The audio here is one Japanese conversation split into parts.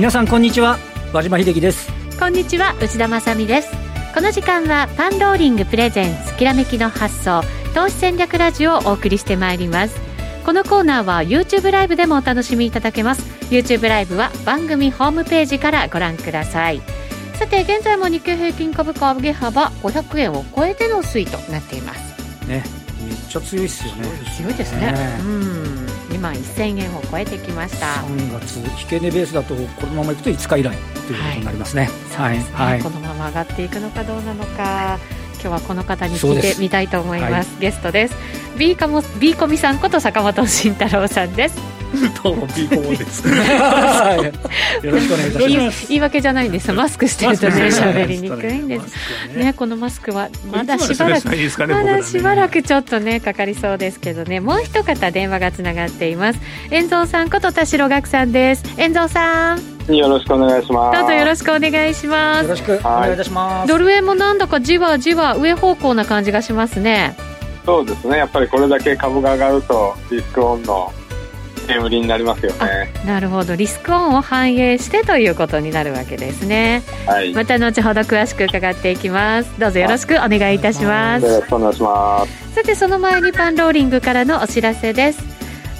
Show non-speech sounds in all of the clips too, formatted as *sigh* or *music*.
皆さんこんにちは。和島秀樹です。こんにちは内田まさです。この時間はパンローリングプレゼンスきらめきの発想投資戦略ラジオをお送りしてまいります。このコーナーは YouTube ライブでもお楽しみいただけます。YouTube ライブは番組ホームページからご覧ください。さて現在も日経平均株価上げ幅500円を超えての推移となっています。ねめっちゃ強いですよね。強いですね、ね、うん2万1000円を超えてきました。3月引け値ベースだとこのままいくと5日以来ということになりますね、はい、ね。はい、このまま上がっていくのかどうなのか今日はこの方に聞いてみたいと思います、はい、ゲストです。B コモ B コミさんこと坂本慎太郎さんですどうもビーコモです。よろしくお願いいたします。言い訳じゃないんです。マスクしてるとね喋りにくいんです。ねこのマスクはまだしばらくまだしばらくちょっとねかかりそうですけどね。もう一方電話がつながっています。遠蔵さんこと田代岳さんです。遠蔵さん。よろしくお願いします。どうぞよろしくお願いします。よろしくお願いいたします。ドル円もなんだかじわじわ上方向な感じがしますね。そうですね。やっぱりこれだけ株が上がるとリスクオンの売りになりますよね。なるほど。リスクオンを反映してということになるわけですね、はい、また後ほど詳しく伺っていきます。どうぞよろしくお願いいたします。よろしくお願いします。さてその前にパンローリングからのお知らせです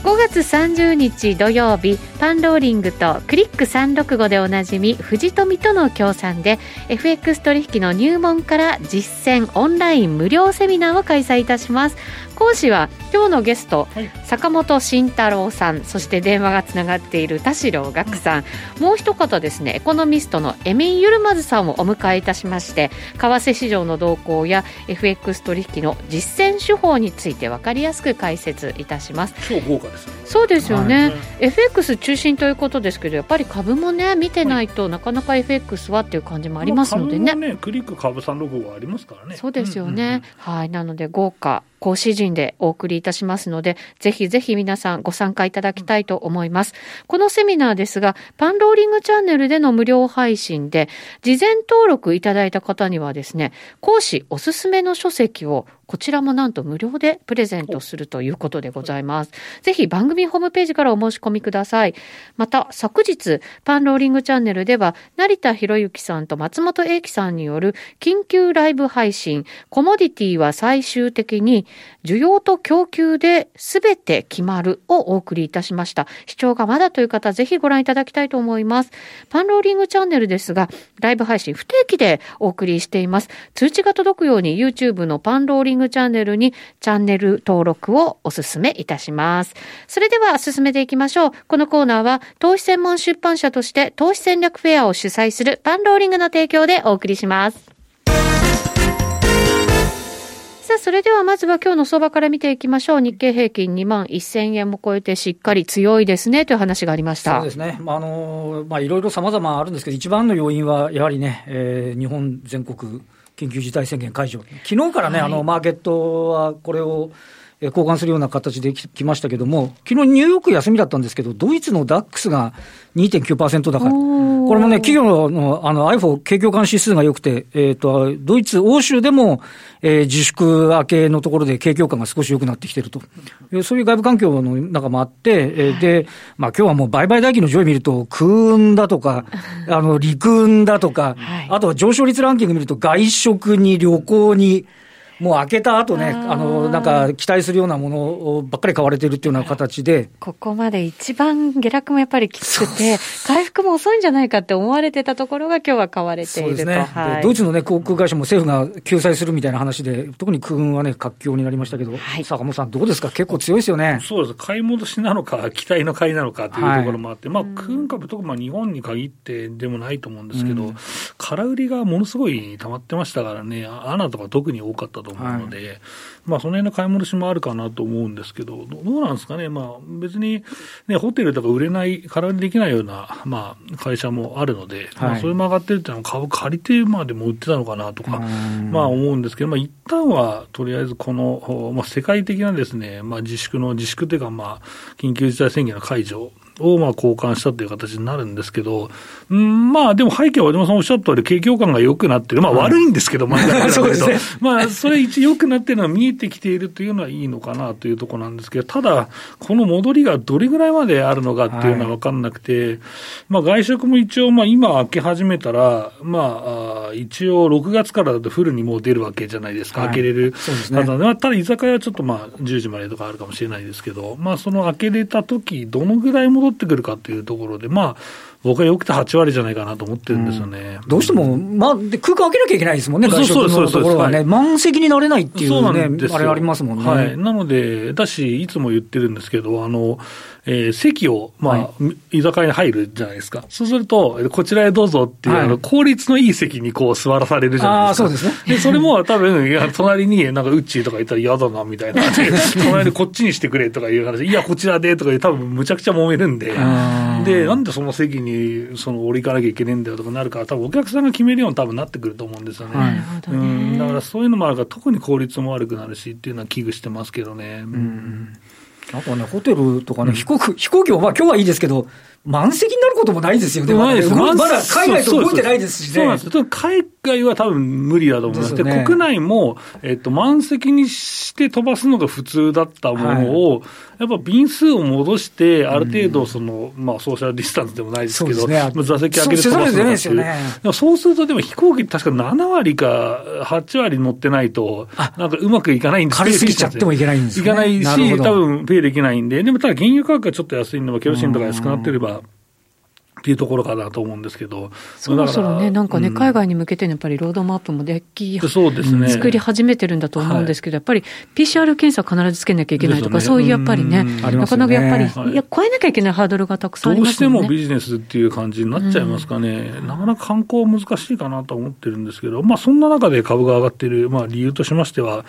5月30日土曜日パンローリングとクリック365でおなじみ藤富との協賛で FX 取引の入門から実践オンライン無料セミナーを開催いたします。講師は今日のゲスト、はい、坂本慎太郎さんそして電話がつながっている田代岳さん、うん、もう一方ですねエコノミストのエミン・ユルマズさんをお迎えいたしまして為替市場の動向や FX 取引の実践手法について分かりやすく解説いたします。超豪華ですね。そうですよね、はい、FX 中心ということですけどやっぱり株もね見てないと、なかなか FX はっていう感じもありますのでね,、ねクリック株3 6はありますからね。そうですよね、うんうん。うん、はい。なので豪華講師陣でお送りいたしますので、ぜひぜひ皆さんご参加いただきたいと思います。このセミナーですが、パンローリングチャンネルでの無料配信で、事前登録いただいた方にはですね、講師おすすめの書籍をこちらもなんと無料でプレゼントするということでございます。ぜひ番組ホームページからお申し込みください。また、昨日、パンローリングチャンネルでは、成田博之さんと松本英樹さんによる緊急ライブ配信、コモディティは最終的に需要と供給で全て決まるをお送りいたしました。視聴がまだという方、ぜひご覧いただきたいと思います。パンローリングチャンネルですが、ライブ配信不定期でお送りしています。通知が届くように YouTube のパンローリンググチャンネルにチャンネル登録をお勧めいたします。それでは進めていきましょう。このコーナーは投資専門出版社として投資戦略フェアを主催するパンローリングの提供でお送りします。さあ、それではまずは今日の相場から見ていきましょう。日経平均2万1000円も超えてしっかり強いですねという話がありました。そうですね。まあ、あの、まあ、いろいろ様々あるんですけど、一番の要因はやはりね、えー、日本全国緊急事態宣言解除、昨日からね、はい、あのマーケットはこれを交換するような形できましたけども、昨日ニューヨーク休みだったんですけど、ドイツのダックスが2.9%高い。これもね、企業のあの iPhone 景況感指数が良くて、えっ、ー、と、ドイツ、欧州でも、えー、自粛明けのところで景況感が少し良くなってきてると。そういう外部環境の中もあって、えー、で、まあ今日はもう売買代金の上位見ると、空運だとか、あの、陸運だとか、はい、あとは上昇率ランキング見ると、外食に旅行に、もう開けた後ね、あの、なんか期待するようなものばっかり買われてるっていうような形で。ここまで一番下落もやっぱりきつくて、回復も遅いんじゃないかって思われてたところが今日は買われていると。ね。はい、ドイツのね、航空会社も政府が救済するみたいな話で、特に空運はね、活況になりましたけど、はい、坂本さんどうですか？結構強いですよね。そうです。買い戻しなのか、期待の買いなのかというところもあって、はい、まあ、空運株、特にまあ日本に限ってでもないと思うんですけど、うん、空売りがものすごい溜まってましたからね、アナとか特に多かったと思うので、はいまあ、その辺の買い戻しもあるかなと思うんですけど、どうなんですかね、まあ、別に、ね、ホテルとか売れない、空売りできないような、まあ、会社もあるので、はい、まあ、それも上がってるっていうのは、株借りてまでも売ってたのかなとか、まあ、思うんですけど、まあ、一旦はとりあえずこの、まあ、世界的なですね、まあ、自粛の、自粛というか、まあ、緊急事態宣言の解除をまあ交換したという形になるんですけど、うん、まあでも背景は和島さんおっしゃった通り、景況感が良くなってる、まあ悪いんですけど、まあ、*laughs* そうですね、まあそれ一良くなってるのは見えてきているというのはいいのかなというところなんですけど、ただ、この戻りがどれぐらいまであるのかっていうのは分かんなくて、はい、まあ外食も一応、まあ今開け始めたら、まあ一応6月からだとフルにもう出るわけじゃないですか、はい、開けれる。そうですね。ただ、ただ居酒屋はちょっとまあ10時までとかあるかもしれないですけど、まあその開けれた時、どのぐらい戻ってくるかっていうところで、まあ、僕はよくて8割じゃないかなと思ってるんですよね。うん、どうしても、まあ、で空間開けなきゃいけないですもんね、外食のところはね、はい、満席になれないっていうね、あれありますもんね。はい、なので、だし、いつも言ってるんですけど、あのえー、席を、まあ、はい、居酒屋に入るじゃないですか。そうすると、こちらへどうぞっていう、はい、あの、効率のいい席にこう座らされるじゃないですか。あそうですね。で、それも多分、いや、隣になんか、ウッチーとかいたら嫌だな、みたいな。*laughs* 隣でこっちにしてくれとかいう話、いや、こちらでとかいう、多分むちゃくちゃ揉めるんで、で、なんでその席に、その、折り行かなきゃいけないんだよとかなるから、多分お客さんが決めるように多分なってくると思うんですよね。はい、うん。だからそういうのもあるから、特に効率も悪くなるしっていうのは危惧してますけどね。うんあとはね、ホテルとかね、飛行機、飛行機もまあ今日はいいですけど、満席になることもないですよね。ないです。まだ海外と動いてないですしね。そうなんです。海外は多分無理だと思います。で、ね、国内も、えっと、満席にして飛ばすのが普通だったものを、はい、やっぱ便数を戻して、ある程度、その、うん、まあ、ソーシャルディスタンスでもないですけど、ね、座席開けて飛ばすのっていう。ね、そうすると、でも飛行機確か7割か8割乗ってないと、なんかうまくいかないんです軽すぎちゃってもいけないんですね。いかないし、多分ペイできないんで、でもただ原油価格がちょっと安いのは、ケロシンとか安くなってれば、っていうところかなと思うんですけど、そろそろね、なんかね、うん、海外に向けてのやっぱりロードマップもでき、そうですね、作り始めてるんだと思うんですけど、はい、やっぱり PCR 検査必ずつけなきゃいけないとか、ね、そういうやっぱりね、なかなかやっぱり、はい、いや、超えなきゃいけないハードルがたくさんありますね、どうしてもビジネスっていう感じになっちゃいますかね、うん、なかなか観光難しいかなと思ってるんですけど、まあ、そんな中で株が上がっている、まあ、理由としましては、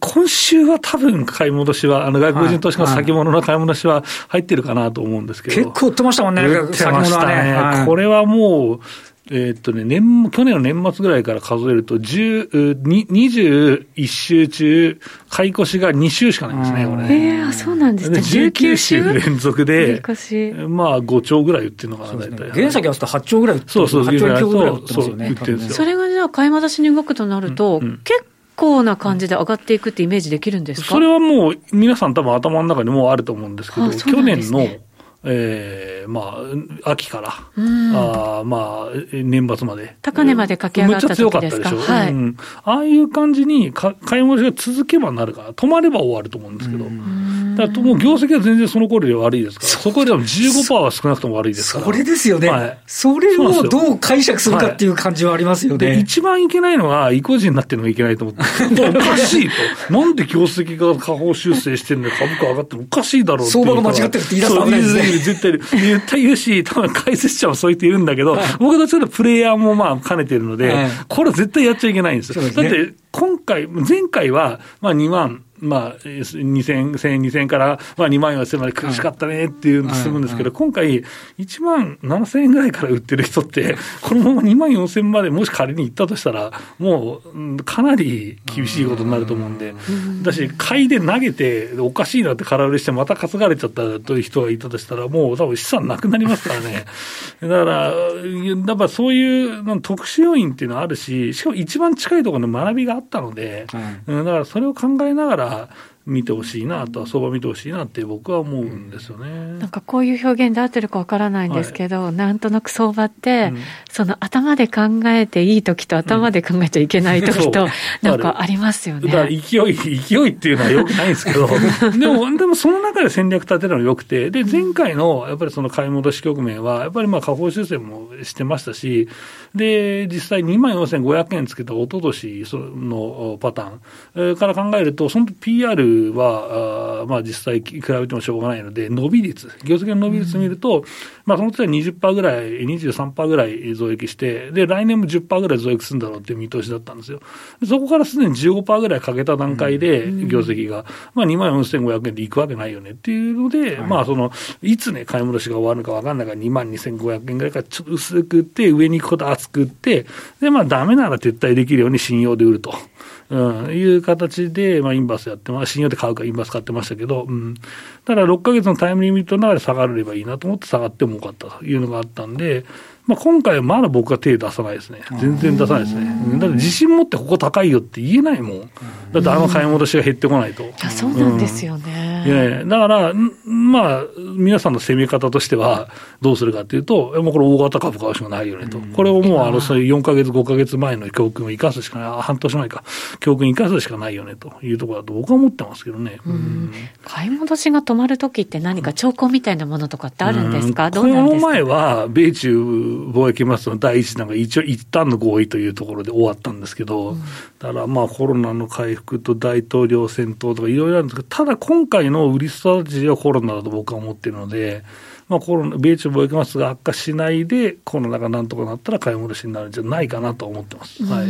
今週は多分買い戻しは、あの外国人投資家の先物の買い戻しは入ってるかなと思うんですけど、結構売ってましたもんね、売ってましたね。はい、これはもう、えー、っとね、年、去年の年末ぐらいから数えると、21週中、買い越しが2週しかないんですね、これ。えー、そうなんですね。19週連続で、まあ5兆ぐらい売ってるのかな、大体。原先合わせて8兆ぐらい売ってそうそう、8兆ぐらい売ってますよね。それがじゃあ、買い戻しに動くとなると、結構、構な感じで上がっていくってイメージできるんですか？それはもう、皆さん多分頭の中にもうあると思うんですけど、去年のえー、まあ、秋から、あまあ、年末まで。高値まで駆け上がった時ですか？めっちゃ強かったでしょ？はい、うん。ああいう感じにか、買い戻しが続けばなるから、止まれば終わると思うんですけど。だからもう業績は全然その頃より悪いですから、そこでも15%は少なくとも悪いですから。それですよね。はい、それをどう解釈するかっていう感じはありますよね。はい、一番いけないのは、意固地になってるのがいけないと思って。*laughs* おかしいと。なんで業績が下方修正してるのに株価上がってもおかしいだろう相場が間違ってるって言い出すわけですね。絶対絶対言うし、多分解説者もそう言って言うんだけど、僕はちょっとプレイヤーもまあ兼ねてるので、これは絶対やっちゃいけないんですよ。だって今回、前回はまあ2万まあ、2000、1000、2000から、まあ、2万4000まで苦しかったねっていうの進むんですけど、今回、1万7000円ぐらいから売ってる人って、このまま2万4000までもし仮に行ったとしたら、もう、かなり厳しいことになると思うんで、だし、買いで投げて、おかしいなって空売りして、また担がれちゃったという人がいたとしたら、もう多分資産なくなりますからね。*laughs* だから、やっぱそういう特殊要因っていうのはあるし、しかも一番近いところの学びがあったので、だからそれを考えながら、見てほしいなと、相場見てほしいなって僕は思うんですよね。なんかこういう表現で合ってるかわからないんですけど、はい、なんとなく相場って、うん、その頭で考えていい時と頭で考えちゃいけない時と、*laughs* うん、なんかありますよね。だから勢い、勢いっていうのはよくないんですけど、*laughs* でも、でもその中で戦略立てるのよくて、で、前回のやっぱりその買い戻し局面は、やっぱりまあ下方修正もしてましたし、で、実際2万4500円つけた一昨年のパターンから考えると、その PR は、あまあ、実際比べてもしょうがないので、伸び率、業績の伸び率見ると、うん、まあ、その時は20%ぐらい、23%ぐらい増益して、で、来年も10%ぐらい増益するんだろうっていう見通しだったんですよ。そこからすでに15%ぐらいかけた段階で、業績が、まあ、2万4500円でいくわけないよねっていうので、はい、まあ、その、いつね、買い戻しが終わるのか分かんないから2万2500円ぐらいからちょっと薄く売って、上に行くこと厚く売って、で、まあ、ダメなら撤退できるように信用で売ると。うん、いう形で、まあ、インバースやってま信用で買うかインバース買ってましたけど、うん、ただ6ヶ月のタイムリミットの中で下がればいいなと思って下がっても多かったというのがあったんで、まあ、今回はまだ僕は手出さないですね。全然出さないですね。だって自信持ってここ高いよって言えないもん。だってあの買い戻しが減ってこないと。いや、そうなんですよね。いやいやだから、まあ、皆さんの攻め方としては、どうするかっていうと、もうこれ大型株買うしかないよねと。これをもう、あの、そういう4か月、5か月前の教訓を生かすしかない、半年前か、教訓生かすしかないよねというところだと僕は思ってますけどね。買い戻しが止まるときって何か兆候みたいなものとかってあるんですか、この前は、米中貿易摩擦の第一弾が一応一旦の合意というところで終わったんですけど、うん、だからまあコロナの回復と大統領選闘とかいろいろあるんですけど、ただ今回の売りストラテジーはコロナだと僕は思ってるので、まあ、コロナ米中貿易摩擦が悪化しないで、コロナがなんとかなったら買い戻しになるんじゃないかなと思ってます。はい、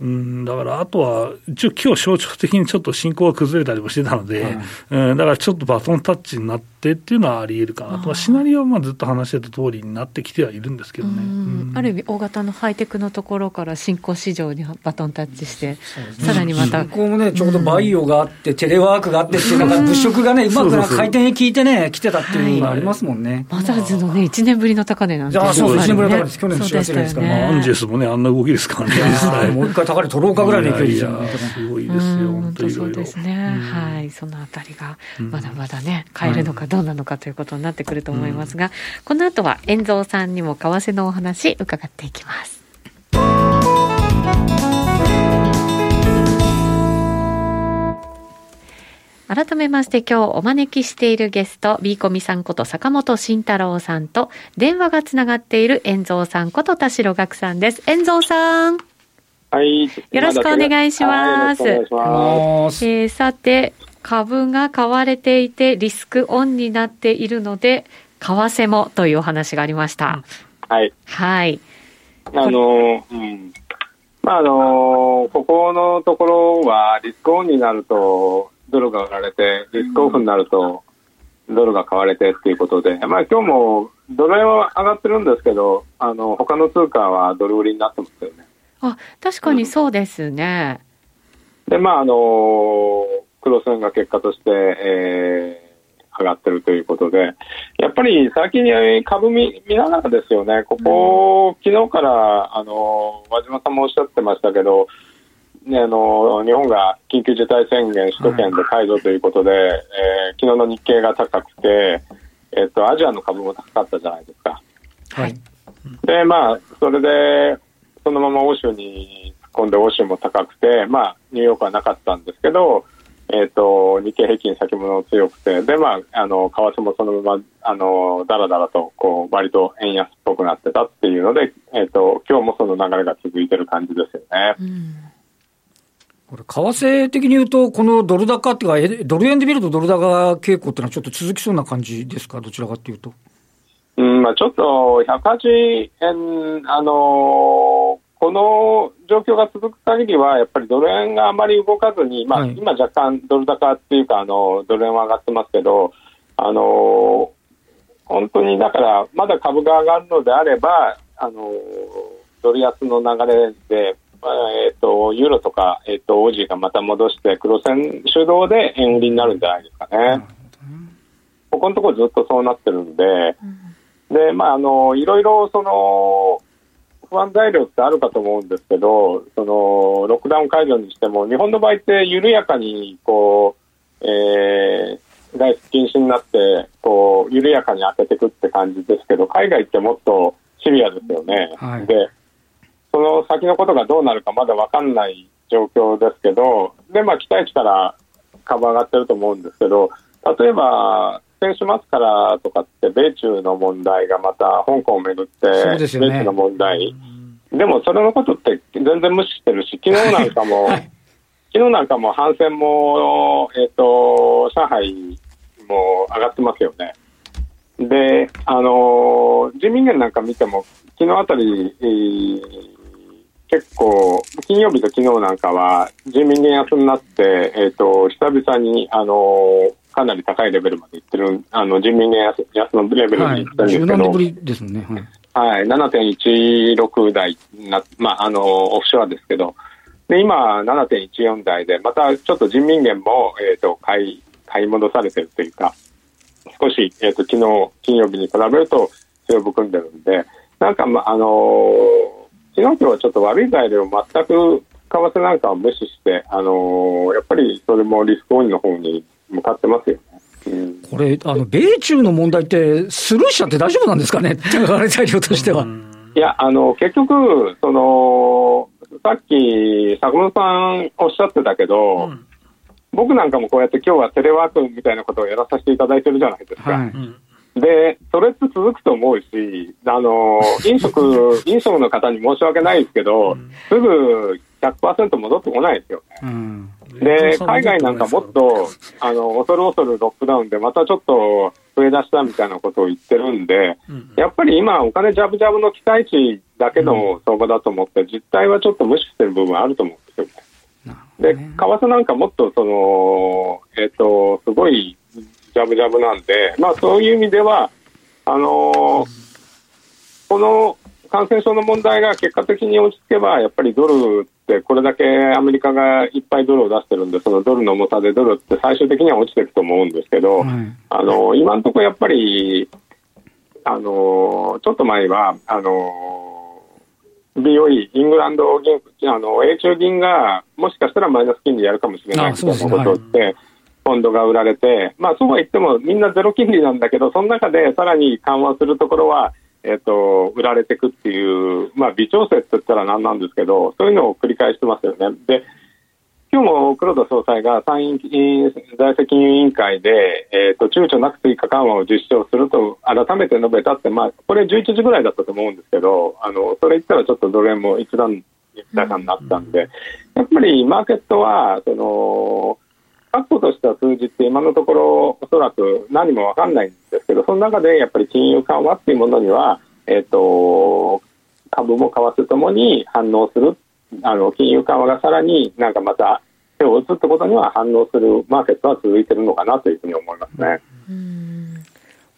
うんだからあとは、一応、今日象徴的にちょっと進行が崩れたりもしてたので、うん、だからちょっとバトンタッチになってっていうのはあり得るかなと、まあ、シナリオはまあずっと話してた通りになってきてはいるんですけどね、ある意味、大型のハイテクのところから新興市場にバトンタッチして、さらにまた。ここもね、ちょうどバイオがあって、テレワークがあってっていうのが、物色がね、うまく回転に効いてね、来てたっていうのがありますもんね。マザーズのね、1年ぶりの高値なんで、あそう1年ぶりの高値です、去年の4月ですから、まあ、アンジェスもね、あんな動きですからね、もう一回高値取ろうかぐらいの勢いですよね。すごいですよ、本当にそうですね、はい、そのあたりが、まだまだね、買えるのかどうなのかということになってくると思いますが、この後は、遠蔵さんにも為替のお話、伺っていきます。改めまして今日お招きしているゲスト、ビーコミさんこと坂本慎太郎さんと、電話がつながっている遠蔵さんこと田代岳さんです。遠蔵さん。はい。よろしくお願いします。はい、えー、さて、株が買われていてリスクオンになっているので、為替もというお話がありました。はい。はい。あの、うん。まあ、あの、ここのところはリスクオンになると、ドルが売られて、リスクオフになると、ドルが買われてっていうことで、まあ今日もドル円は上がってるんですけど、あの他の通貨はドル売りになってますよね。あ確かにそうですね。うん、で、まああの、クロス円が結果として、えー、上がってるということで、やっぱり先に株見見ながらですよね、ここ、うん、昨日からあの和島さんもおっしゃってましたけど、ね、あの日本が緊急事態宣言、首都圏で解除ということで、うん、えー、昨日の日経が高くて、えっと、アジアの株も高かったじゃないですか。はい、で、まあ、それで、そのまま欧州に突っ込んで、欧州も高くて、まあ、ニューヨークはなかったんですけど、えっ、ー、と、日経平均先物強くて、で、まあ、あの、為替もそのまま、あの、だらだらと、こう、割と円安っぽくなってたっていうので、えっ、ー、と、今日もその流れが続いてる感じですよね。うんこれ、為替的に言うと、このドル高っていうか、ドル円で見るとドル高傾向っていうのはちょっと続きそうな感じですか、どちらかというと。うんまあ、ちょっと108円、あのー、この状況が続く限りは、やっぱりドル円があまり動かずに、まあ、はい、今、若干ドル高っていうか、あのドル円は上がってますけど、あのー、本当にだから、まだ株が上がるのであれば、あのー、ドル安の流れで、えーと、ユーロとか、えーと、オージーがまた戻して黒線主導で円売りになるんじゃないですかね。ここのところずっとそうなってるんで、うん、でまあ、あのいろいろその不安材料ってあるかと思うんですけどそのロックダウン解除にしても日本の場合って緩やかにこう、えー、外出禁止になってこう緩やかに当てていくって感じですけど海外ってもっとシビアですよね。はい、でその先のことがどうなるかまだ分かんない状況ですけど、で、まあ、期待したら株上がってると思うんですけど、例えば、先週末からとかって、米中の問題がまた香港をめぐって、ね、米中の問題、でもそれのことって全然無視してるし、昨日なんかも、はい、昨日なんかも反戦も、えっ、ー、と、上海も上がってますよね。で、あの人民元なんか見ても、昨日あたり、えー結構、金曜日と昨日なんかは、住民元安になって、えっ、ー、と、久々に、あのかなり高いレベルまでいってる、あの、人民元安安のレベルにい。ったんですけど、はい、ぶりですもんね。はい、はい、7.16台な、まあ、あの、オフショアですけど、で今、7.14台で、またちょっと人民元も、えーと、買い買い戻されてるというか、少し、えーと、昨日金曜日に比べると強含んでるんで、なんか、まあのー、昨日今日はちょっと悪い材料を全く為替なんかを無視して、あのー、やっぱりそれもリスクオンの方に向かってますよね。これ、あの米中の問題って、スルーしちゃって大丈夫なんですかね、*laughs* 材料としては。いや、あの結局、そのさっき坂本さんおっしゃってたけど、うん、僕なんかもこうやって今日はテレワークみたいなことをやらさせていただいてるじゃないですか。はい、で、それって続くと思うし、あの *laughs* 飲食飲食の方に申し訳ないですけど、うん、すぐ100%戻ってこないですよ。ね。うん。で、海外なんかもっと、あの、恐る恐るロックダウンで、またちょっと増え出したみたいなことを言ってるんで、うん、やっぱり今、お金ジャブジャブの期待値だけの相場だと思って、実態はちょっと無視してる部分あると思うんですよね。で、為替なんかもっと、その、えっ、ー、と、すごいジャブジャブなんで、まあそういう意味では、あのー、この感染症の問題が結果的に落ち着けば、やっぱりドルってこれだけアメリカがいっぱいドルを出してるんで、そのドルの重さでドルって最終的には落ちていくと思うんですけど、あの今のところやっぱり、あのちょっと前は、あの BOE、イングランド銀あの、永中銀がもしかしたらマイナス金利やるかもしれないみたいなことって、ポンドが売られて、まあそうは言ってもみんなゼロ金利なんだけど、その中でさらに緩和するところは、えっ、ー、と、売られていくっていう、まあ、微調整って言ったら何なんですけど、そういうのを繰り返してますよね。で、今日も黒田総裁が参院財政金融委員会で、えーと、躊躇なく追加緩和を実証すると改めて述べたって、まあ、これ11時ぐらいだったと思うんですけど、あのそれ言ったらちょっとドル円も一段高になったんで、やっぱりマーケットは、その、確保とした数字って今のところおそらく何も分かんないんですけどその中でやっぱり金融緩和っていうものには、えーと、株も為替ともに反応するあの金融緩和がさらになんかまた手を打つってことには反応するマーケットは続いてるのかなというふうに思いますね。うん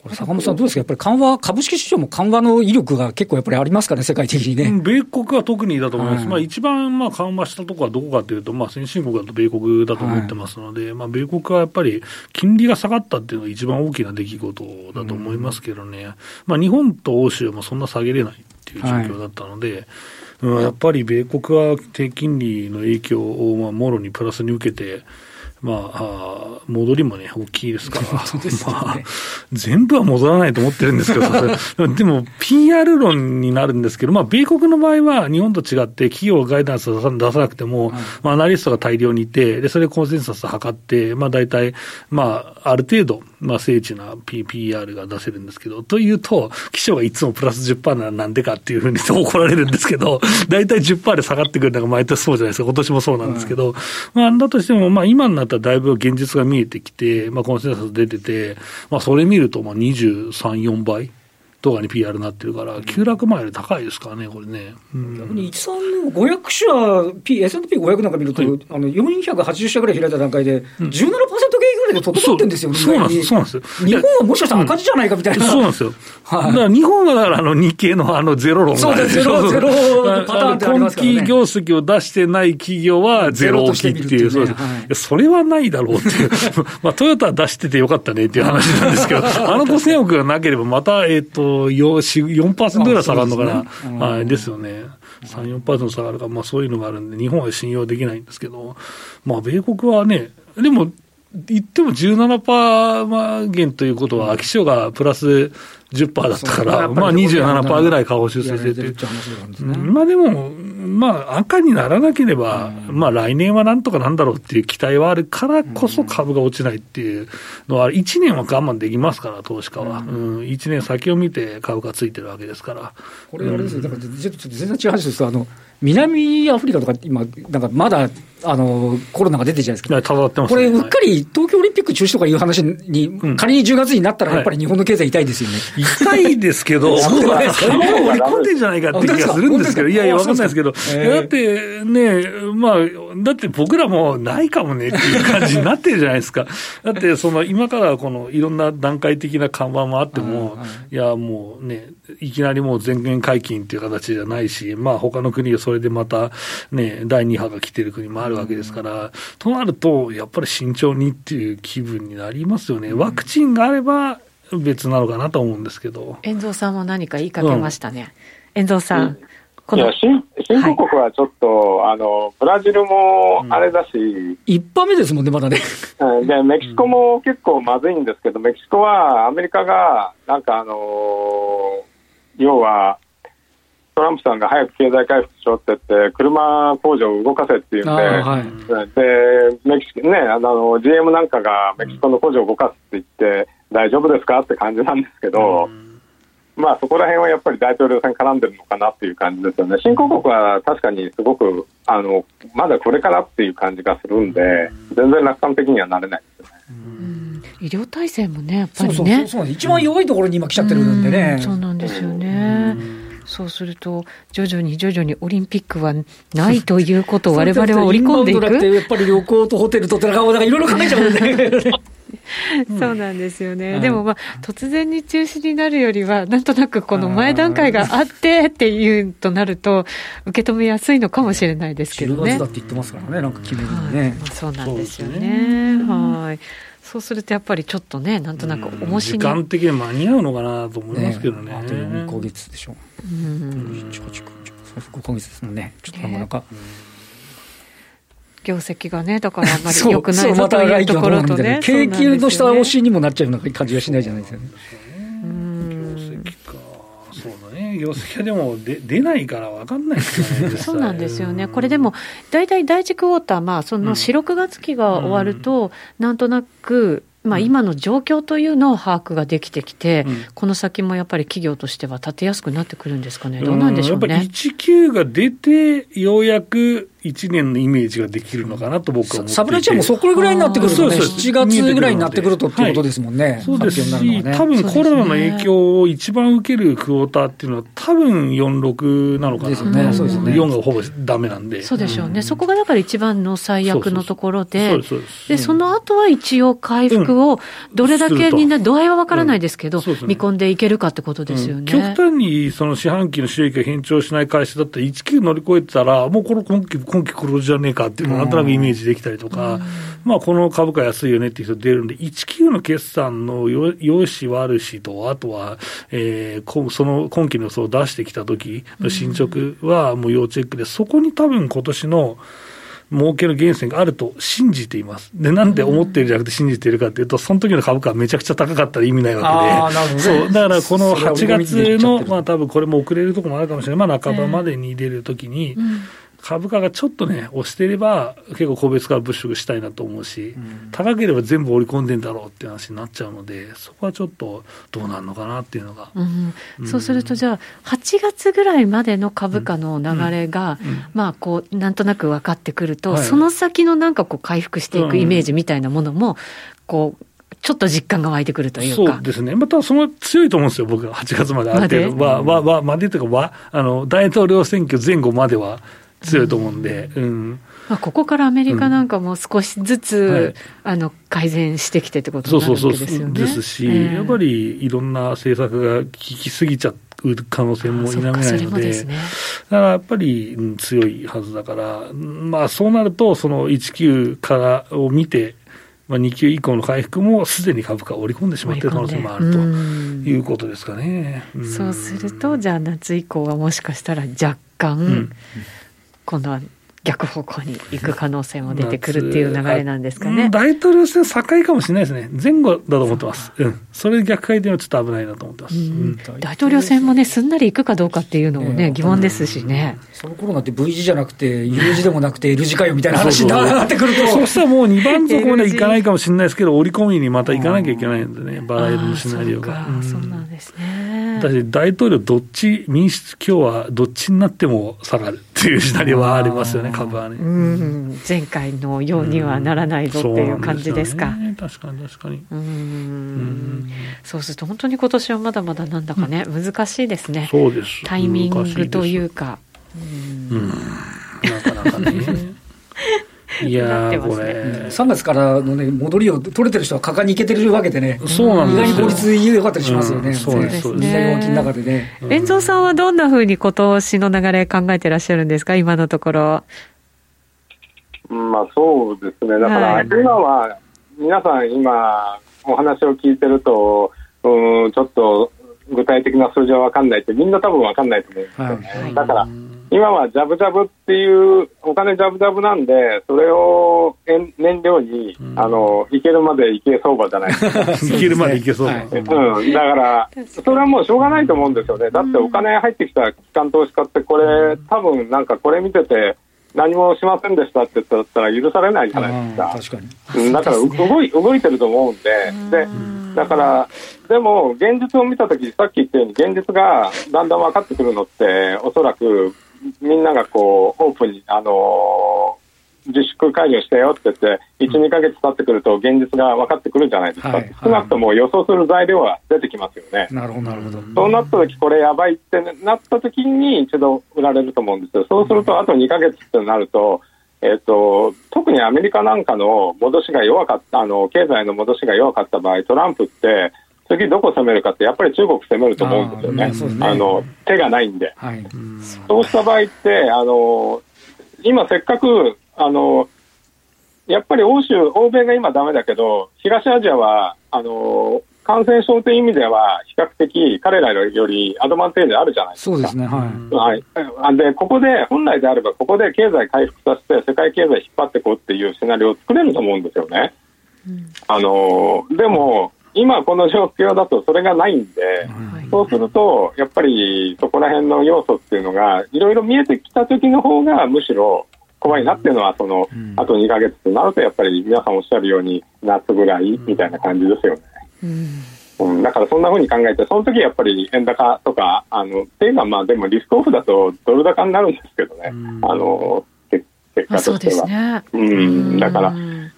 これ坂本さん、どうですか、やっぱり緩和、株式市場も緩和の威力が結構やっぱりありますかね、世界的にね。米国は特にだと思います、はい、まあ、一番まあ緩和したところはどこかというと、まあ、先進国だと米国だと思ってますので、はい、まあ、米国はやっぱり金利が下がったっていうのが一番大きな出来事だと思いますけどね、うん、まあ、日本と欧州もそんな下げれないっていう状況だったので、はい。うん、やっぱり米国は低金利の影響をまあもろにプラスに受けて、まあ、戻りもね、大きいですから、*laughs* ね、まあ、全部は戻らないと思ってるんですけど、*laughs* でも、PR 論になるんですけど、まあ、米国の場合は、日本と違って、企業ガイダンスを出さなくても、はい、まあ、アナリストが大量にいて、でそれでコンセンサスを測って、まあ、大体、まあ、ある程度、まあ、精緻な PPR が出せるんですけど、というと、記者はいつもプラス10%ならなんでかっていうふうに怒られるんですけど、*laughs* 大体10%で下がってくるのが毎年そうじゃないですか、今年もそうなんですけど、まあ、だとしても、まあ、今になったらだいぶ現実が見えてきて、まあ、コンセンサス出てて、まあ、それ見ると、まあ、23、4倍。とかに PR になってるから、急落前より高いですからね、これね。うん、逆に13の500社、P、S&P500 なんか見ると、はい、あの480社ぐらい開いた段階で、17%減整ってんですよ、ね、そうなんです、そうなんです日本はもしかしたら赤字じゃないかみたいな。そうなんですよ。はい、だから日本はだからあの日経のあのゼロ論がそうです、ゼロ、ゼロパターンってありますからね。今期業績を出してない企業はゼロ置きっていう、そうです。それはないだろうっていう。*laughs* まあトヨタ出しててよかったねっていう話なんですけど、あの5000億がなければまた、えっ、と、4%ぐらい下がるのかな、はい、ですよね。3、4%下がるか、まあそういうのがあるんで、日本は信用できないんですけど、まあ米国はね、でも、言っても17%減ということは、秋潮がプラス10%だったから、まあ27%ぐらい下修正して。て、まあでも、まあ赤にならなければ、まあ来年はなんとかなんだろうっていう期待はあるからこそ株が落ちないっていうのは、1年は我慢できますから、投資家は。うん、1年先を見て株価ついてるわけですから。これあれですよ、だからちょっと全然違う話ですあの南アフリカとか今、なんかまだあのコロナが出てるじゃないですか、これ、うっかり東京ンピック中止とかいう話に、仮に10月になったら、やっぱり日本の経済痛いですよね。痛いですけど、*laughs* そうまあ、ですか？それも織り込んでんじゃないかって気がするんですけど、いやいや、わかんないですけど、えー。だってね、まあ、だって僕らもないかもねっていう感じになってるじゃないですか。*laughs* だって、その、今からこの、いろんな段階的な緩和もあっても、いや、もうね、いきなりもう全面解禁っていう形じゃないし、まあ、他の国はそれでまた、ね、第2波が来てる国もあるわけですから、となると、やっぱり慎重にっていう気分になりますよね。ワクチンがあれば別なのかなと思うんですけど。遠藤さんも何か言いかけましたね。遠藤さん、このいや、新新興国はちょっと、あの、ブラジルもあれだし、一波目ですもんね、まだね。うんで、メキシコも結構まずいんですけど、メキシコはアメリカが、なんかあのー要は、トランプさんが早く経済回復しろって言って、車工場を動かせっていうんで、あーはいで、メキシコね、あの、GM なんかがメキシコの工場を動かすって言って、大丈夫ですかって感じなんですけど、まあそこら辺はやっぱり大統領選絡んでるのかなっていう感じですよね。新興国は確かにすごく、あの、まだこれからっていう感じがするんで、全然楽観的にはなれないですよね。うん医療体制もね、やっぱそうそうりね。そうなんです。一番弱いところに今来ちゃってるんでねうん。そうなんですよね。そうすると、徐々に徐々にオリンピックはないということを *laughs* 我々は織り込んでいく。やっぱり旅行とホテルと寺川だからいろいろ考えちゃうんでね。*laughs* そうなんですよね。はいでもまあ、突然に中止になるよりは、なんとなくこの前段階があってっていうとなると、受け止めやすいのかもしれないですけど10ね。月だって言ってますからね、なんか決めるはいにね。まあそうなんですよそうですね。はい。そうするとやっぱりちょっとね、なんとなく重しに。時間的に間に合うのかなと思いますけどね。あと4ヶ月でしょ。うん1、8、9、10 5ヶ月ですもんね。ちょっとなかなか。業績がね、だからあんまり良くなそいうぞというところとね。な景気の下押しにもなっちゃうような感じがしないじゃないですよね。なんですよね業績か。そうだね。業績はでもで出ないから分かんないですよね。*laughs* そうなんですよね、これでも、大体第1クォーター、まあ、その4、6月期が終わると、なんとなく、まあ、今の状況というのを把握ができてきて、うんこの先もやっぱり企業としては立てやすくなってくるんですかね、どうなんでしょうねやっぱり。19が出て、ようやく1年のイメージができるのかなと僕は思っていて。サプライチェーンもそこぐらいになってくるとね、そうそうそう7月ぐらいになってくるとっていうことですもんね。そうですし、はね多分コロナの影響を一番受けるクォーターっていうのは、多分4、6なのかな、でね。そうですね。4がほぼダメなんで、そうでしょうね、そこがだから一番の最悪のところで。で、す。その後は一応回復を、どれだけみんな、度合いは分からないですけど、うん。すね。見込んでいけるかってことですよね。うん。極端にその四半期の収益が変調しない会社だったら、19乗り越えてたら、もうこの今期、今期黒字じゃねえかっていうのをなんとなくイメージできたりとか、まあ、この株価安いよねっていう人出るんで、19の決算のよ良し悪しと、あとは、えーこその今期の予想を出してきた時の進捗はもう要チェックで、そこに多分今年の儲けの源泉があると信じています。で、なんで思ってるじゃなくて信じているかっていうと、その時の株価はめちゃくちゃ高かったら意味ないわけで。そう。だからこのそれは8俺も見て月のまあ多分これも遅れるところもあるかもしれない。まあ半ばまでに出るときに、株価がちょっとね、押してれば、結構個別から物色したいなと思うし、高ければ全部織り込んでんだろうっていう話になっちゃうので、そこはちょっとどうなるのかなっていうのが。うん。そうすると、じゃあ、8月ぐらいまでの株価の流れが、うん。まあ、こう、なんとなく分かってくると、はい。その先のなんかこう、回復していくイメージみたいなものも、こう、ちょっと実感が湧いてくるというか。そうですね、またその強いと思うんですよ、僕は8月まである程度。は、わわまでというかわあの、大統領選挙前後までは強いと思うんで、うん。まあ、ここからアメリカなんかも少しずつ、はい。あの改善してきてってことになるわけですよね。ですし、ええ。やっぱりいろんな政策が効きすぎちゃう可能性も否めないので、もですね。だからやっぱり、うん強いはずだから、うんまあ、そうなると、その1級からを見て、まあ、2級以降の回復もすでに株価を織り込んでしまっている可能性もあるとうん。いうことですかね。ん。そうすると、じゃあ夏以降はもしかしたら若干、ん今度は逆方向に行く可能性も出てくるっていう流れなんですかねうん。大統領選境かもしれないですね。前後だと思ってます。うん。それで逆回転はちょっと危ないなと思ってます。うんうん大統領選もね、すんなり行くかどうかっていうのもね、ええ疑問ですしね。その頃なんて V 字じゃなくて、U 字でもなくて L 字かよみたいな話になってくると、そうしたらもう2番底までいかないかもしれないですけど、折り込みにまた行かなきゃいけないんでね、場合のシナリオが。そうか、そうなんですね。私、大統領、どっち、民主共はどっちになっても下がるっていうシナリオはありますよね、株はね。うん、前回のようにはならないぞっていう感じですか。ね、確かに確かに。うんそうすると、本当に今年はまだまだなんだかね、難しいですね。そうです。タイミングというか。うん、なかなかね。*laughs* いやー、これ、3月からの、ね、戻りを取れてる人は果敢にいけてるわけでね、そうなんです意外に効率良かったりしますよね、そうですね。の中でね。遠藤さんはどんなふうに今年の流れ考えてらっしゃるんですか、今のところ。まあそうですね、だから今は、皆さん今、お話を聞いてると、うん、ちょっと具体的な数字は分かんないって、みんな多分分かんないと思うんですよね。はい、だから今はジャブジャブっていうお金ジャブジャブなんで、それを燃料に、うん、あのいけるまでいけ相場じゃない。ですか。いけるまでいけ相場、うん、だから、それはもうしょうがないと思うんですよね、だってお金入ってきた機関投資家って、これ、多分なんかこれ見てて、何もしませんでしたって言ったら許されないじゃないですか。確かに。だから動い動いてると思うんで、で、だから、でも現実を見たとき、さっき言ったように現実がだんだん分かってくるのって、おそらくみんながこうオープンに、あのー、自粛解除してよって言って、1、2か月経ってくると、現実が分かってくるじゃないですか、はい、少なくとも予想する材料は出てきますよね。なるほど、なるほど。そうなったとき、これやばいってなったときに、一度売られると思うんですよ。そうすると、あと2か月ってなると、えーと、特にアメリカなんかの戻しが弱かったあの経済の戻しが弱かった場合トランプって次どこ攻めるかってやっぱり中国攻めると思うんですよね。あ、ね、の手がないんで、はい、そうした場合ってあの今せっかくあのやっぱり欧州欧米が今だめだけど東アジアはあの感染症という意味では比較的彼らよりアドバンテージあるじゃないですか。そうですね、はい。はい、でここで本来であればここで経済回復させて世界経済引っ張っていこうっていうシナリオを作れると思うんですよね。うん、あのでも今この状況だとそれがないんで、はい、そうすると、やっぱりそこら辺の要素っていうのが、いろいろ見えてきた時の方が、むしろ怖いなっていうのは、その、うん、あと2か月となると、やっぱり皆さんおっしゃるように、夏ぐらいみたいな感じですよね。うん、だからそんなふうに考えて、その時やっぱり円高とか、あのっていうのは、まあでもリスクオフだとドル高になるんですけどね、うん、あの結果としては。ね、うん。だから、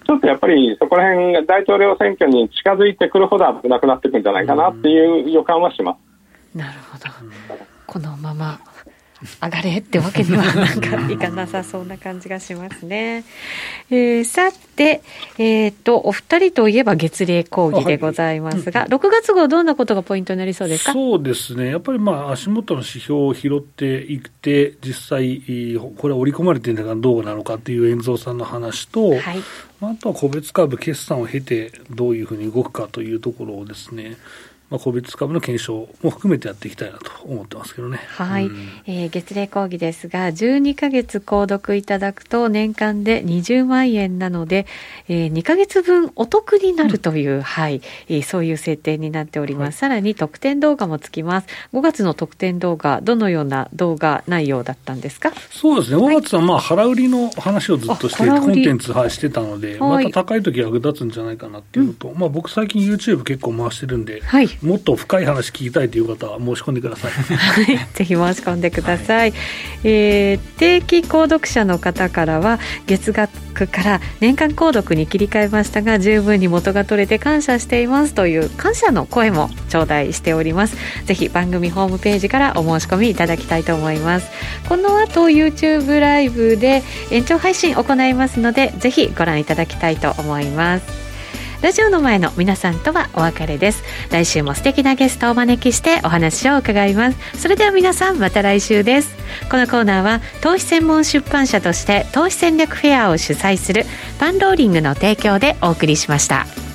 ちょっとやっぱりそこら辺が大統領選挙に近づいてくるほど危なくなっていくんじゃないかなっていう予感はします。なるほど。このまま上がれってわけにはなんかいかなさそうな感じがしますね。えー、さて、えっ、ー、と、お二人といえば月例講義でございますが、はい、6月号どんなことがポイントになりそうですか？そうですね。やっぱりまあ足元の指標を拾っていって、実際、これは織り込まれているのかどうなのかっていう遠蔵さんの話と、はい、あとは個別株決算を経てどういうふうに動くかというところをですね、まあ、個別株の検証も含めてやっていきたいなと思ってますけどね。はい。うん、えー、月例講義ですが、12か月購読いただくと年間で20万円なので、えー、2か月分お得になるという、うん、はい、えー、そういう設定になっております。はい、さらに特典動画もつきます。5月の特典動画、どのような動画内容だったんですか？そうですね。5月はまあ、腹売りの話をずっとして、コンテンツ、はい、してたので、また高い時役立つんじゃないかなっていうのと、うん、まあ僕最近 YouTube 結構回してるんで、はいもっと深い話聞きたいという方は申し込んでください。はい、*laughs* ぜひ申し込んでください。はい、えー、定期購読者の方からは月額から年間購読に切り替えましたが十分に元が取れて感謝していますという感謝の声も頂戴しております。ぜひ番組ホームページからお申し込みいただきたいと思います。この後 YouTube ライブで延長配信行いますのでぜひご覧いただきたいと思います。ラジオの前の皆さんとはお別れです。来週も素敵なゲストをお招きしてお話を伺います。それでは皆さんまた来週です。このコーナーは投資専門出版社として投資戦略フェアを主催するパンローリングの提供でお送りしました。